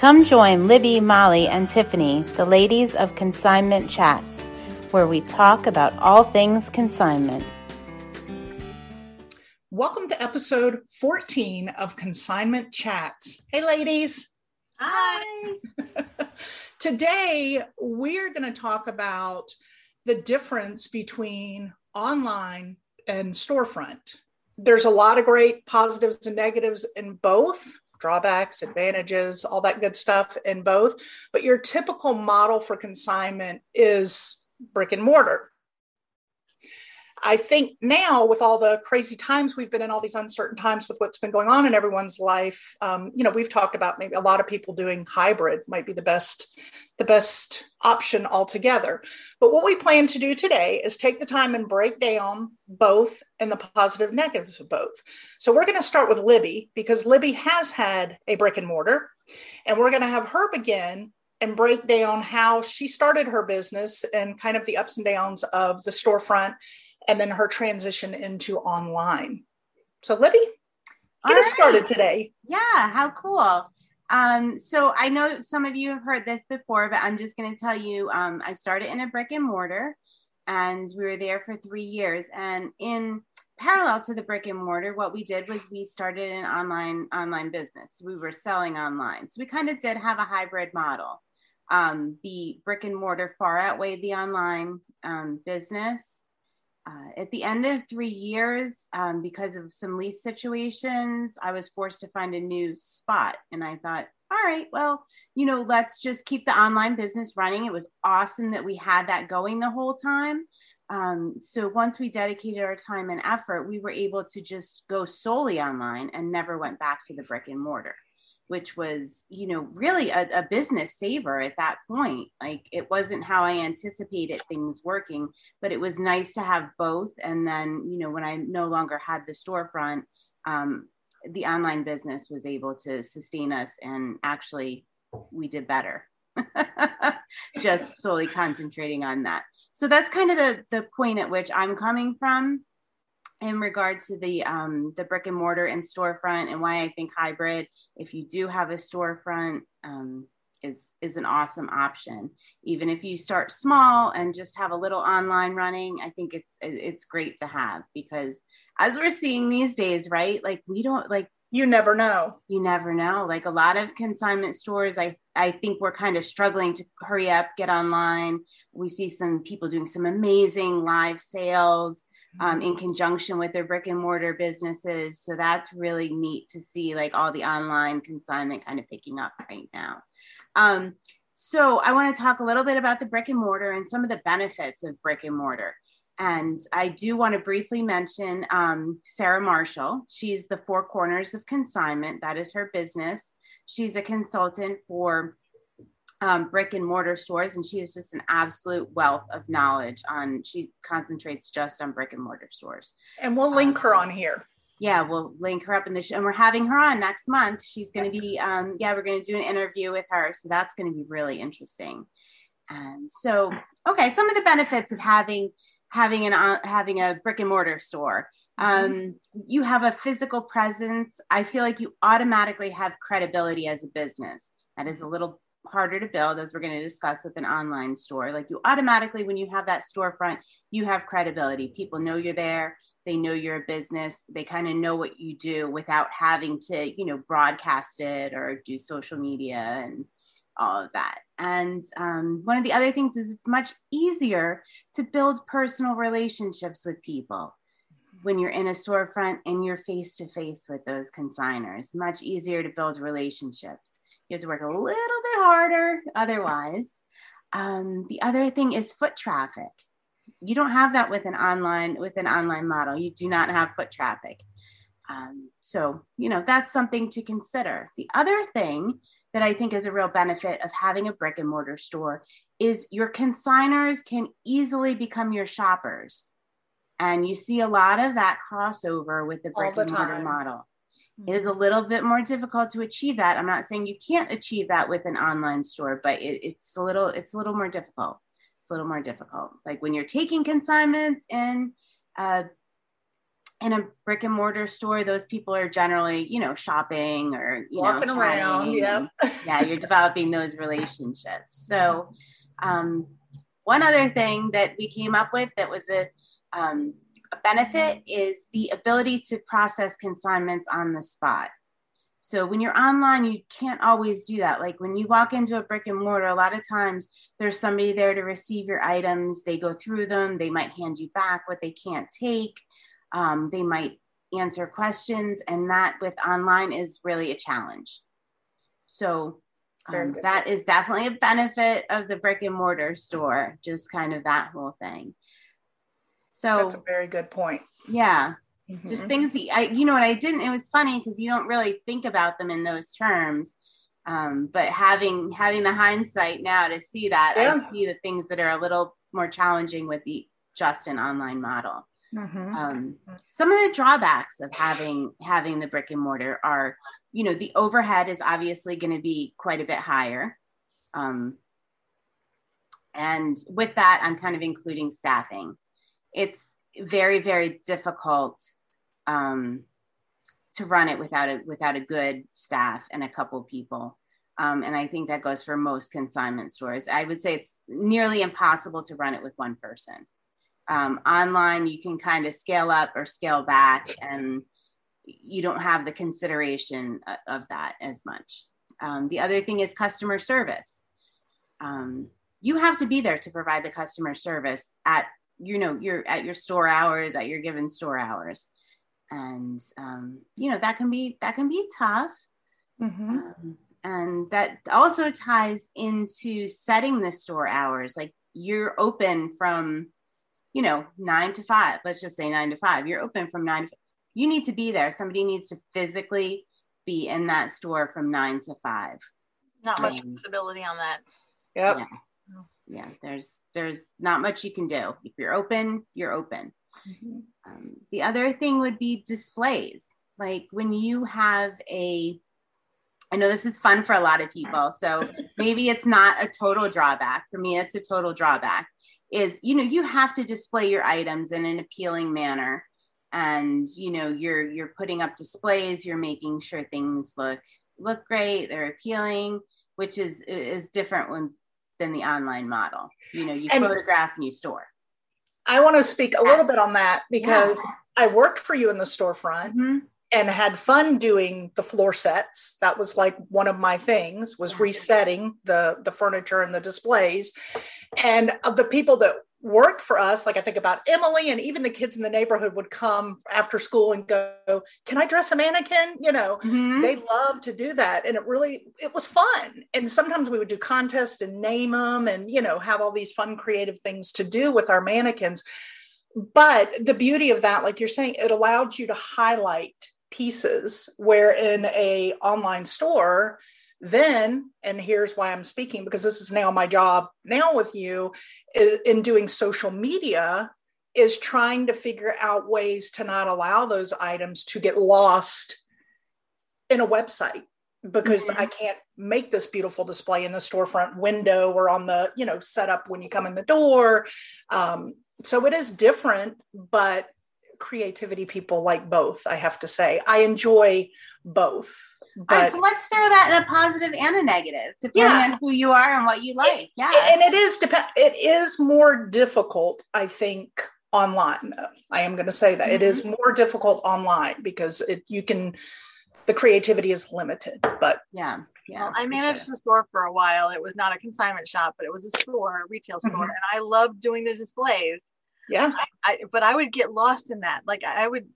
Come join Libby, Molly, and Tiffany, the ladies of Consignment Chats, where we talk about all things consignment. Welcome to episode 14 of Consignment Chats. Hey, ladies. Hi. Today, we're going to talk about the difference between online and storefront. There's a lot of great positives and negatives in both drawbacks, advantages, all that good stuff in both. But your typical model for consignment is brick and mortar. I think now, with all the crazy times we've been in, all these uncertain times with what's been going on in everyone's life, um, you know, we've talked about maybe a lot of people doing hybrid might be the best, the best option altogether. But what we plan to do today is take the time and break down both and the positive negatives of both. So we're going to start with Libby because Libby has had a brick and mortar, and we're going to have her begin and break down how she started her business and kind of the ups and downs of the storefront and then her transition into online. So, Libby, get All us right. started today. Yeah, how cool. Um, so I know some of you have heard this before, but I'm just going to tell you um, I started in a brick and mortar and we were there for three years. And in parallel to the brick and mortar, what we did was we started an online online business. We were selling online. So we kind of did have a hybrid model. Um, the brick and mortar far outweighed the online um, business uh, at the end of three years, um, because of some lease situations, I was forced to find a new spot. And I thought, all right, well, you know, let's just keep the online business running. It was awesome that we had that going the whole time. Um, so once we dedicated our time and effort, we were able to just go solely online and never went back to the brick and mortar which was you know really a, a, business saver at that point. Like it wasn't how i anticipated things working but it was nice to have both. And then you know when i no longer had the storefront um, the online business was able to sustain us and actually we did better. Just solely concentrating on that. So that's kind of the the point at which i'm coming from in regard to the um, the brick and mortar and storefront and why I think hybrid, if you do have a storefront, um, is is an awesome option. Even if you start small and just have a little online running, I think it's it's great to have because as we're seeing these days, right? Like we don't like you never know. You never know. Like a lot of consignment stores, I I think we're kind of struggling to hurry up, get online. We see some people doing some amazing live sales um, in conjunction with their brick and mortar businesses. So that's really neat to see like all the online consignment kind of picking up right now. Um, so I want to talk a little bit about the brick and mortar and some of the benefits of brick and mortar. And I do want to briefly mention um, Sarah Marshall. She's the Four Corners of Consignment. That is her business. She's a consultant for um, brick and mortar stores, and she is just an absolute wealth of knowledge on. She concentrates just on brick and mortar stores. And we'll link um, her on here. Yeah, we'll link her up in the show, and we're having her on next month. She's going to be, um, yeah, we're going to do an interview with her, so that's going to be really interesting. And so, okay, some of the benefits of having having an uh, having a brick and mortar store. Mm-hmm. Um, you have a physical presence. I feel like you automatically have credibility as a business. That is a little harder to build as we're going to discuss with an online store. Like you automatically when you have that storefront you have credibility. People know you're there. They know you're a business. They kind of know what you do without having to you know broadcast it or do social media and all of that. And um, one of the other things is it's much easier to build personal relationships with people when you're in a storefront and you're face to face with those consigners. Much easier to build relationships you have to work a little bit harder otherwise. Um, the other thing is foot traffic. You don't have that with an online with an online model. You do not have foot traffic. Um, so you know that's something to consider. The other thing that I think is a real benefit of having a brick and mortar store is your consigners can easily become your shoppers. And you see a lot of that crossover with the brick the and mortar model. It is a little bit more difficult to achieve that. I'm not saying you can't achieve that with an online store, but it, it's a little it's a little more difficult. It's a little more difficult. Like when you're taking consignments in uh, in a brick and mortar store, those people are generally, you know, shopping or you walking know, around. Yeah, yeah, you're developing those relationships. So, um, one other thing that we came up with that was a, um, a benefit is the ability to process consignments on the spot. So when you're online, you can't always do that. Like when you walk into a brick and mortar, a lot of times there's somebody there to receive your items. They go through them. They might hand you back what they can't take. Um, they might answer questions, and that with online is really a challenge. So um, that is definitely a benefit of the brick and mortar store, just kind of that whole thing. So that's a very good point. Yeah. Mm-hmm. Just things I, you know what I didn't, it was funny because you don't really think about them in those terms. Um, but having having the hindsight now to see that, yeah. I see the things that are a little more challenging with the just an online model. Mm-hmm. Um, some of the drawbacks of having having the brick and mortar are, you know, the overhead is obviously going to be quite a bit higher. Um, and with that, I'm kind of including staffing. It's very, very difficult um, to run it without a without a good staff and a couple people. Um, and I think that goes for most consignment stores. I would say it's nearly impossible to run it with one person. Um, online, you can kind of scale up or scale back, and you don't have the consideration of that as much. Um, the other thing is customer service. Um, you have to be there to provide the customer service at you know you're at your store hours at your given store hours. And um, you know that can be that can be tough. Mm-hmm. um, and that also ties into setting the store hours. Like you're open from you know nine to five let's just say nine to five. You're open from nine to, you need to be there. Somebody needs to physically be in that store from nine to five. Not much flexibility on that. Yep. Yeah yeah there's there's not much you can do. If you're open you're open. Mm-hmm. um, the other thing would be displays. Like when you have a i know this is fun for a lot of people so maybe it's not a total drawback. For me it's a total drawback. Is you know you have to display your items in an appealing manner. And you know you're you're putting up displays you're making sure things look look great they're appealing which is is different when than the online model. You know, you and photograph and you store. I want to speak a little bit on that because yeah. I worked for you in the storefront mm-hmm. and had fun doing the floor sets. That was like one of my things was yeah. resetting the the furniture and the displays. And of the people that worked for us like i think about emily and even the kids in the neighborhood would come after school and go can i dress a mannequin? You know mm-hmm. they love to do that and it really it was fun. And sometimes we would do contests and name them and you know have all these fun creative things to do with our mannequins. But the beauty of that like you're saying it allowed you to highlight pieces where in a online store then and here's why i'm speaking because this is now my job now with you in doing social media is trying to figure out ways to not allow those items to get lost in a website because mm-hmm. I can't make this beautiful display in the storefront window or on the you know setup when you come in the door. Um, so it is different, but creativity people like both. I have to say, I enjoy both. But right, so let's throw that in a positive and a negative, depending yeah. on who you are and what you like. Yeah, and it is depend. It is more difficult, I think, online. I am going to say that mm-hmm. it is mm-hmm. more difficult online because it you can the creativity is limited. But yeah, yeah. Well, I managed sure. the store for a while. It was not a consignment shop, but it was a store, a retail store, mm-hmm. and I loved doing the displays. Yeah, I, I, but I would get lost in that. Like I would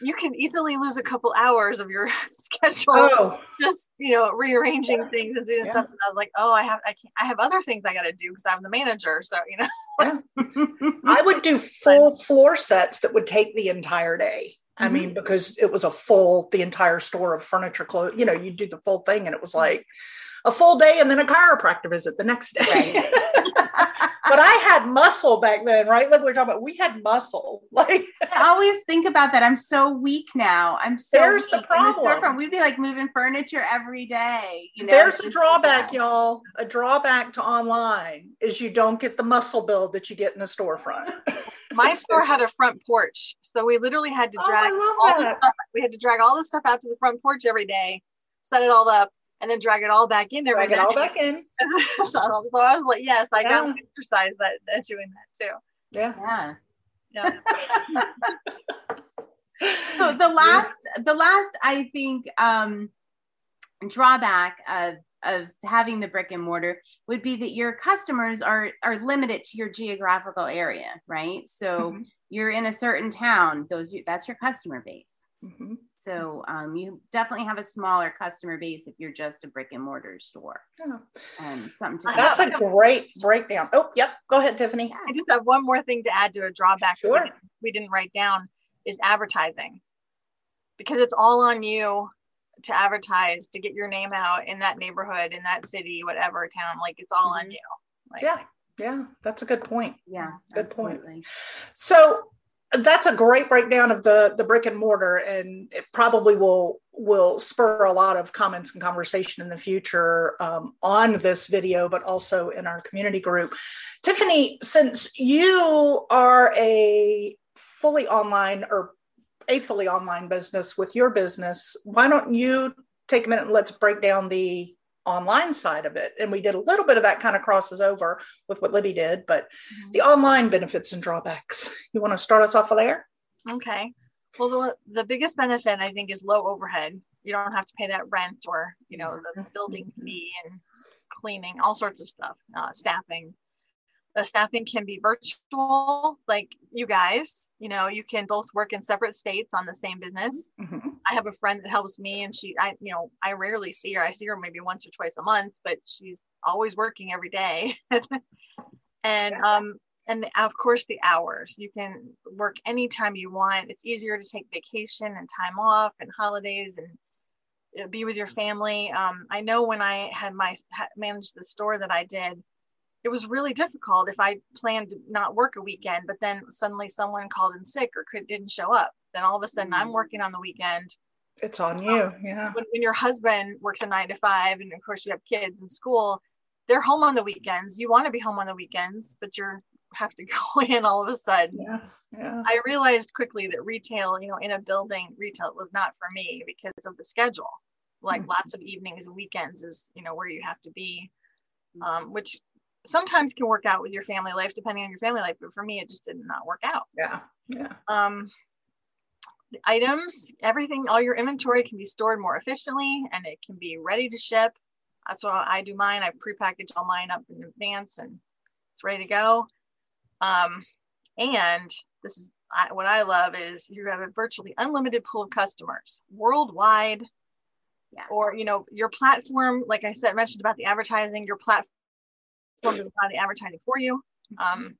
you can easily lose a couple hours of your schedule oh. just you know rearranging things and doing yeah. stuff and i was like oh i have i can't i have other things i got to do because i'm the manager so you know yeah. i would do full floor sets that would take the entire day mm-hmm. i mean because it was a full the entire store of furniture clothes you know you do the full thing and it was like a full day and then a chiropractor visit the next day right. but I had muscle back then, right? Like we are talking about, we had muscle. Like I always think about that. I'm so weak now. I'm so there's weak. the problem. We'd be like moving furniture every day. You know, there's a drawback, y'all. A drawback to online is you don't get the muscle build that you get in a storefront. my store had a front porch, so we literally had to oh, drag oh, all the stuff. We had to drag all the stuff out to the front porch every day, set it all up, and then drag it all back in every drag day. it all back in. so, I was like, yes, I yeah. got exercise that, that doing that too. Yeah. Yeah. Yeah. so the last, the last, I think, um, drawback of of having the brick and mortar would be that your customers are are limited to your geographical area, right? So mm-hmm. you're in a certain town; those that's your customer base. Mm-hmm. So um, you definitely have a smaller customer base if you're just a brick and mortar store. Yeah. Um, something to That's a great breakdown. Oh, yep. Go ahead, Tiffany. I just have one more thing to add to a drawback sure. we didn't write down is advertising because it's all on you to advertise to get your name out in that neighborhood in that city whatever town like it's all mm-hmm. on you like, yeah yeah that's a good point yeah good absolutely. point so that's a great breakdown of the the brick and mortar and it probably will will spur a lot of comments and conversation in the future um, on this video but also in our community group. Tiffany since you are a fully online or a fully online business with your business why don't you take a minute and let's break down the online side of it. And we did a little bit of that kind of crosses over with what Libby did, but mm-hmm. the online benefits and drawbacks. You want to start us off of there? Okay. Well, the, the biggest benefit I think is low overhead. You don't have to pay that rent or, you know, the mm-hmm. building fee and cleaning, all sorts of stuff, uh, staffing the staffing can be virtual like you guys you know you can both work in separate states on the same business. Mm-hmm. i have a friend that helps me and she i you know i rarely see her. I see her maybe once or twice a month but she's always working every day. And um and of course the hours. You can work anytime you want. It's easier to take vacation and time off and holidays and uh, be with your family. Um, i know when i had my managed the store that i did it was really difficult if I planned to not work a weekend, but then suddenly someone called in sick or could didn't show up. Then all of a sudden I'm mm. working on the weekend. It's on you. Um, yeah. When, when your husband works a nine to five, and of course you have kids in school, they're home on the weekends. You want to be home on the weekends, but you're have to go in all of a sudden. Yeah. Yeah. I realized quickly that retail, you know, in a building, retail was not for me because of the schedule. Like mm-hmm. lots of evenings and weekends is, you know, where you have to be. Um, which sometimes can work out with your family life depending on your family life but for me it just did not work out. Yeah yeah. Um the items everything all your inventory can be stored more efficiently and it can be ready to ship. That's why i do mine. I prepackage all mine up in advance and it's ready to go. Um and this is I, what i love is you have a virtually unlimited pool of customers worldwide. Yeah. or you know your platform like i said mentioned about the advertising your platform does a lot of advertising for you. Um,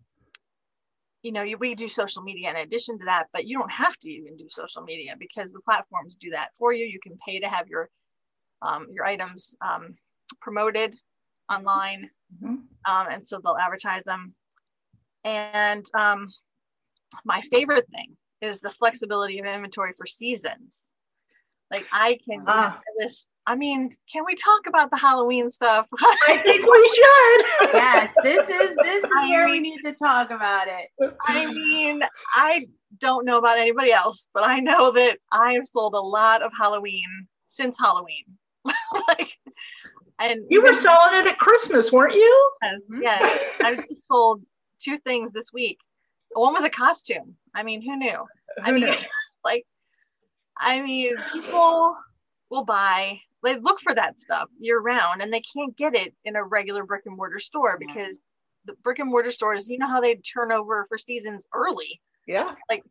you know, you, we do social media in addition to that, but you don't have to even do social media because the platforms do that for you. You can pay to have your um, your items um, promoted online, mm-hmm. um, and so they'll advertise them. And um, my favorite thing is the flexibility of inventory for seasons. Like I can ah. this I mean, can we talk about the Halloween stuff? I think we should. yes, this is this is I where mean, we need to talk about it. I mean, I don't know about anybody else, but I know that I have sold a lot of Halloween since Halloween. like, and you were selling it at Christmas, weren't you? Yes, yes. I sold two things this week. One was a costume. I mean, who knew? Who I mean, knew? like, I mean, people will buy they look for that stuff year round and they can't get it in a regular brick and mortar store because the brick and mortar stores, you know how they turn over for seasons early. Yeah. Like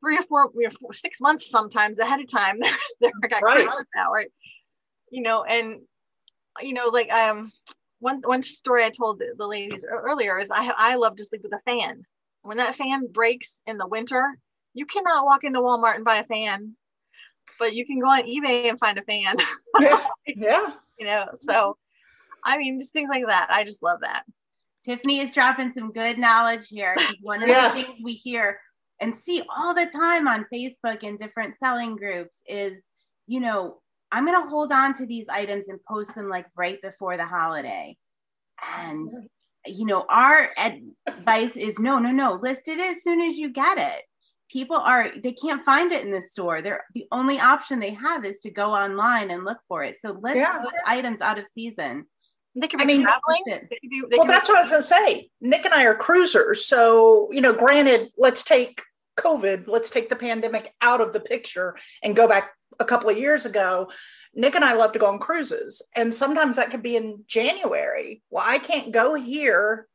three or four, we have six months sometimes ahead of time. they're got right. now, right? You know, and you know, like um one one story I told the, the ladies earlier is I I love to sleep with a fan. When that fan breaks in the winter, you cannot walk into Walmart and buy a fan but you can go on eBay and find a fan. yeah. yeah. You know, so I mean, just things like that. I just love that. Tiffany is dropping some good knowledge here. One of yes. the things we hear and see all the time on Facebook and different selling groups is, you know, I'm going to hold on to these items and post them like right before the holiday. And you know, our advice is no, no, no, list it as soon as you get it. People are they can't find it in the store. They're the only option they have is to go online and look for it. So list yeah. those items out of season. They can be I mean, traveling. They can do, they well, that's what I was going to say. Nick and I are cruisers, so you know. Granted, let's take COVID, let's take the pandemic out of the picture and go back a couple of years ago. Nick and I love to go on cruises, and sometimes that could be in January. Well, I can't go here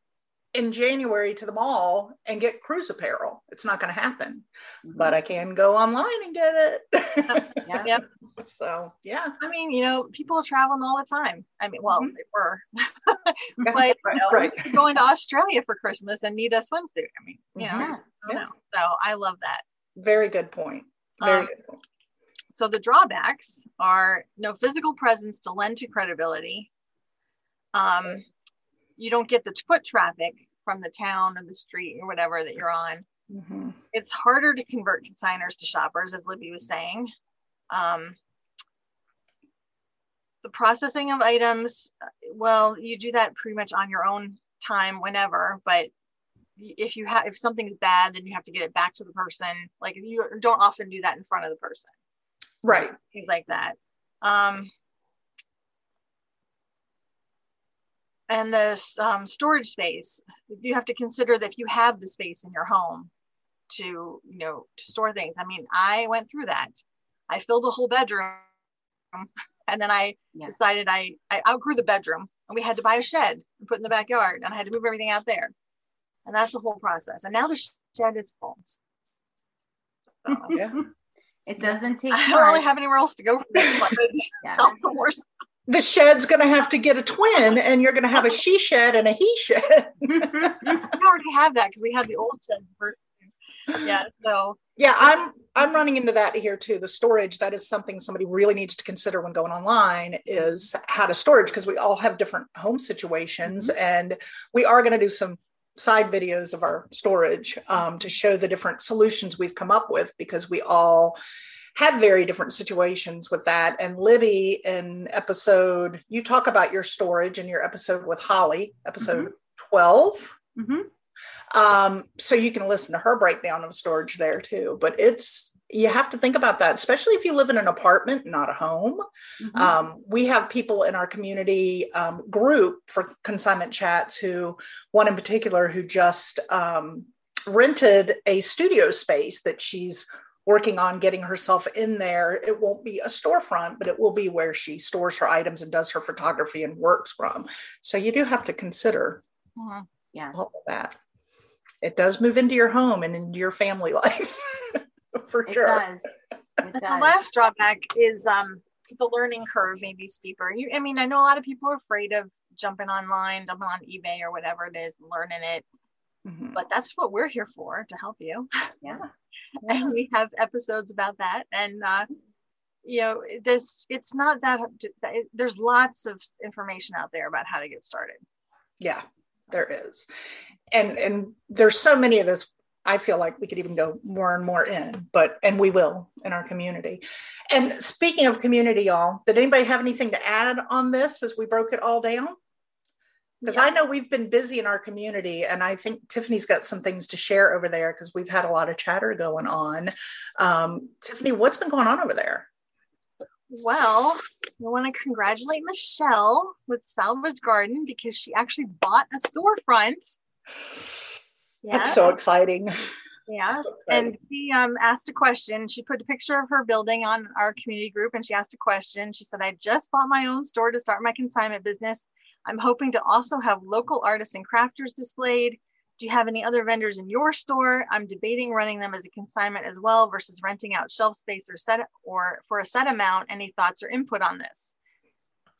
in January to the mall and get cruise apparel. It's not going to happen, mm-hmm. but I can go online and get it. yeah. Yep. So, yeah. I mean, you know, people are traveling all the time. I mean, well, mm-hmm. they were, but you know, right. going to Australia for Christmas and need a swimsuit. I mean, you know, mm-hmm. I yeah. know. So I love that. Very good point. Very um, good point. So the drawbacks are no physical presence to lend to credibility. Um, you don't get the foot traffic from the town or the street or whatever that you're on. Mm-hmm. It's harder to convert consigners to shoppers, as Libby was saying. Um, the processing of items, well, you do that pretty much on your own time, whenever. But if you have if something's bad, then you have to get it back to the person. Like you don't often do that in front of the person right things like that um, and this um, storage space you have to consider that if you have the space in your home to you know to store things i mean i went through that i filled a whole bedroom and then i yeah. decided i i outgrew the bedroom and we had to buy a shed and put in the backyard and i had to move everything out there and that's the whole process and now the shed is full so, yeah it doesn't take. I don't really have anywhere else to go. yeah. The shed's going to have to get a twin, and you're going to have a she shed and a he shed. we already have that because we had the old shed. For, yeah. So. Yeah, I'm I'm running into that here too. The storage that is something somebody really needs to consider when going online is how to storage because we all have different home situations, mm-hmm. and we are going to do some side videos of our storage um, to show the different solutions we've come up with because we all have very different situations with that. And Libby, in episode, you talk about your storage in your episode with Holly, episode mm-hmm. 12. Mm-hmm. Um, so you can listen to her breakdown of storage there too. But it's you have to think about that, especially if you live in an apartment, not a home. Mm-hmm. Um, we have people in our community um, group for consignment chats who, one in particular, who just um, rented a studio space that she's working on getting herself in there. It won't be a storefront, but it will be where she stores her items and does her photography and works from. So you do have to consider mm-hmm. yeah. all of that. It does move into your home and into your family life. for it sure. Does. It does. The last drawback is um, the learning curve may be steeper. You, I mean, I know a lot of people are afraid of jumping online, jumping on eBay or whatever it is, learning it. Mm-hmm. But that's what we're here for to help you. Yeah. and we have episodes about that. And uh, you know, this it's not that there's lots of information out there about how to get started. Yeah, there is. And and there's so many of us I feel like we could even go more and more in, but and we will in our community. And speaking of community, y'all, did anybody have anything to add on this as we broke it all down? Because yeah. I know we've been busy in our community, and I think Tiffany's got some things to share over there because we've had a lot of chatter going on. Um, Tiffany, what's been going on over there? Well, I want to congratulate Michelle with Salvage Garden because she actually bought a storefront yeah. That's so exciting. Yeah. So and she um, asked a question. She put a picture of her building on our community group and she asked a question. She said, I just bought my own store to start my consignment business. I'm hoping to also have local artists and crafters displayed. Do you have any other vendors in your store? I'm debating running them as a consignment as well versus renting out shelf space or set or for a set amount. Any thoughts or input on this?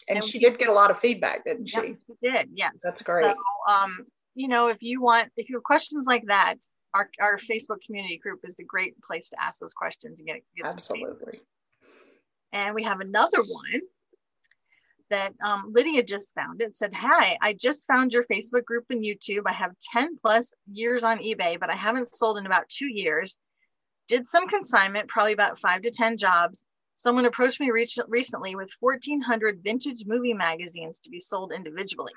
And, and she we, did get a lot of feedback, didn't she? Yeah, she did, yes. That's great. So, um, you know, if you want, if you have questions like that, our, our Facebook community group is a great place to ask those questions and get, get absolutely. And we have another one that um, Lydia just found. It said, "Hi, I just found your Facebook group and YouTube. I have 10 plus years on eBay, but I haven't sold in about two years. Did some consignment, probably about five to 10 jobs. Someone approached me re- recently with 1,400 vintage movie magazines to be sold individually.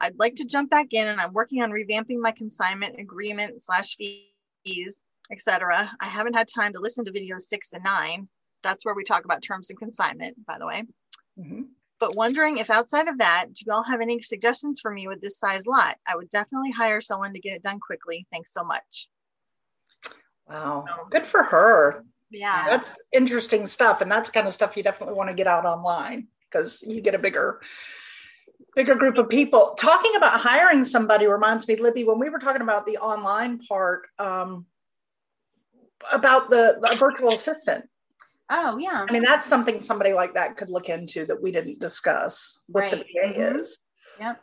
I'd like to jump back in and I'm working on revamping my consignment agreement slash fees, etc. I haven't had time to listen to videos six and nine. That's where we talk about terms and consignment, by the way. Mm-hmm. But wondering if outside of that, do you all have any suggestions for me with this size lot? I would definitely hire someone to get it done quickly. Thanks so much. Wow. Good for her. Yeah. That's interesting stuff. And that's kind of stuff you definitely want to get out online because you get a bigger bigger group of people. Talking about hiring somebody reminds me, Libby, when we were talking about the online part, um, about the, the virtual assistant. Oh yeah. I mean, that's something somebody like that could look into that we didn't discuss what right. the VA mm-hmm. is. Yep.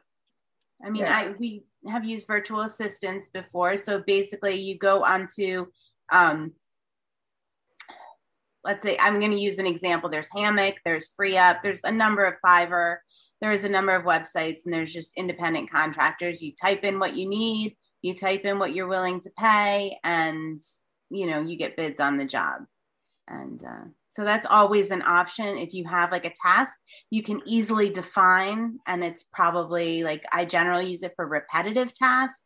I mean, yeah. I we have used virtual assistants before. So basically you go onto um let's say I'm going to use an example. There's Hammock, there's Free Up, there's a number of Fiverr, there's a number of websites, and there's just independent contractors. You type in what you need, you type in what you're willing to pay, and you know you get bids on the job. And uh, so that's always an option. If you have like a task, you can easily define, and it's probably like I generally use it for repetitive tasks.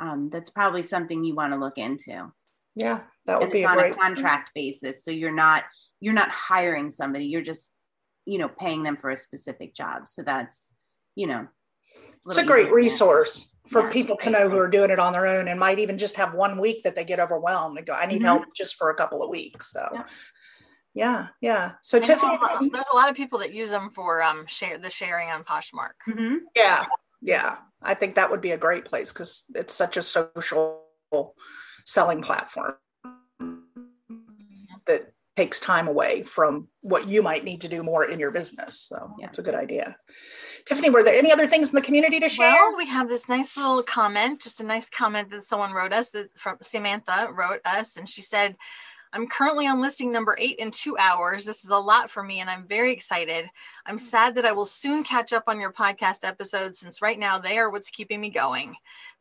Um, that's probably something you want to look into. Yeah, that would and be on great... a contract basis. So you're not you're not hiring somebody. You're just you know paying them for a specific job. So that's you know it's a great resource for yeah, people to know who are doing it on their own and might even just have one week that they get overwhelmed and go, I need mm-hmm. help just for a couple of weeks. So. Yeah. Yeah yeah. So tiffany there's a lot of people that use them for um share the sharing on poshmark. Mm-hmm. yeah. Yeah. I think that would be a great place because it's such a social selling platform that takes time away from what you might need to do more in your business. So yeah. that's a good idea. Tiffany were there any other things in the community to share? Well we have this nice little comment just a nice comment that someone wrote us that from samantha wrote us and she said I'm currently on listing number eight in two hours. This is a lot for me, and I'm very excited. I'm mm. sad that I will soon catch up on your podcast episodes since right now they are what's keeping me going.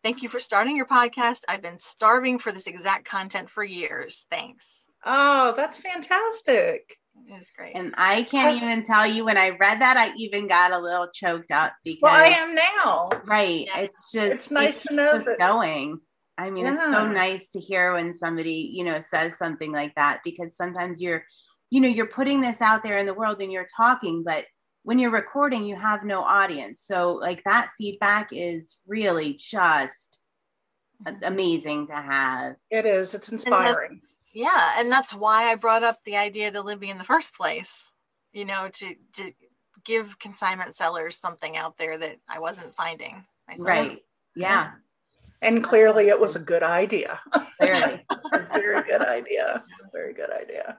Thank you for starting your podcast. I've been starving for this exact content for years. Thanks. Oh, that's fantastic. It's great. And I can't even tell you when I read that, I even got a little choked up because well, I am now. Right. Yeah. It's just it's nice to know that going. I mean, yeah. it's so nice to hear when somebody, you know, says something like that because sometimes you're, you know, you're putting this out there in the world and you're talking, but when you're recording, you have no audience. So, like, that feedback is really just amazing to have. It is, it's inspiring. And yeah. And that's why I brought up the idea to Libby in the first place, you know, to, to give consignment sellers something out there that I wasn't finding myself. Right. Yeah. And clearly it was a good idea. Very, very good idea. Very good idea.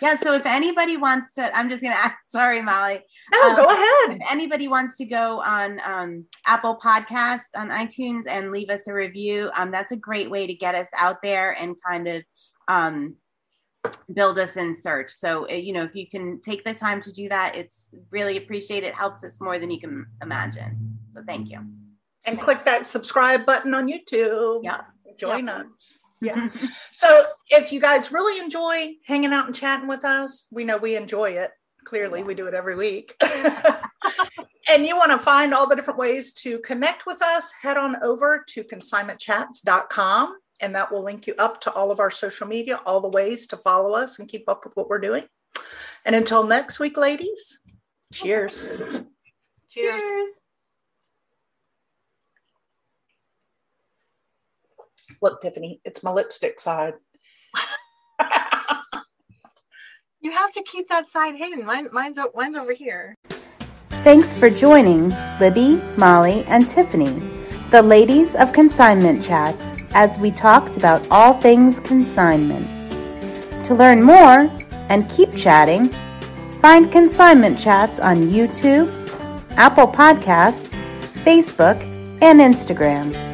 Yeah. So if anybody wants to, I'm just going to ask, sorry, Molly. No, um, go ahead. If anybody wants to go on um, Apple Podcasts on iTunes and leave us a review, um, that's a great way to get us out there and kind of um, build us in search. So, uh, you know, if you can take the time to do that, it's really appreciated. It helps us more than you can imagine. So thank you and click that subscribe button on YouTube. Yeah. Join yeah. us. Yeah. so if you guys really enjoy hanging out and chatting with us, we know we enjoy it. Clearly, yeah. we do it every week. and you want to find all the different ways to connect with us, head on over to consignmentchats.com and that will link you up to all of our social media, all the ways to follow us and keep up with what we're doing. And until next week, ladies, cheers. Cheers. cheers. Look, Tiffany, it's my lipstick side. you have to keep that side hidden. Mine, mine's, mine's over here. Thanks for joining Libby, Molly, and Tiffany, the ladies of Consignment Chats, as we talked about all things consignment. To learn more and keep chatting, find Consignment Chats on YouTube, Apple Podcasts, Facebook, and Instagram.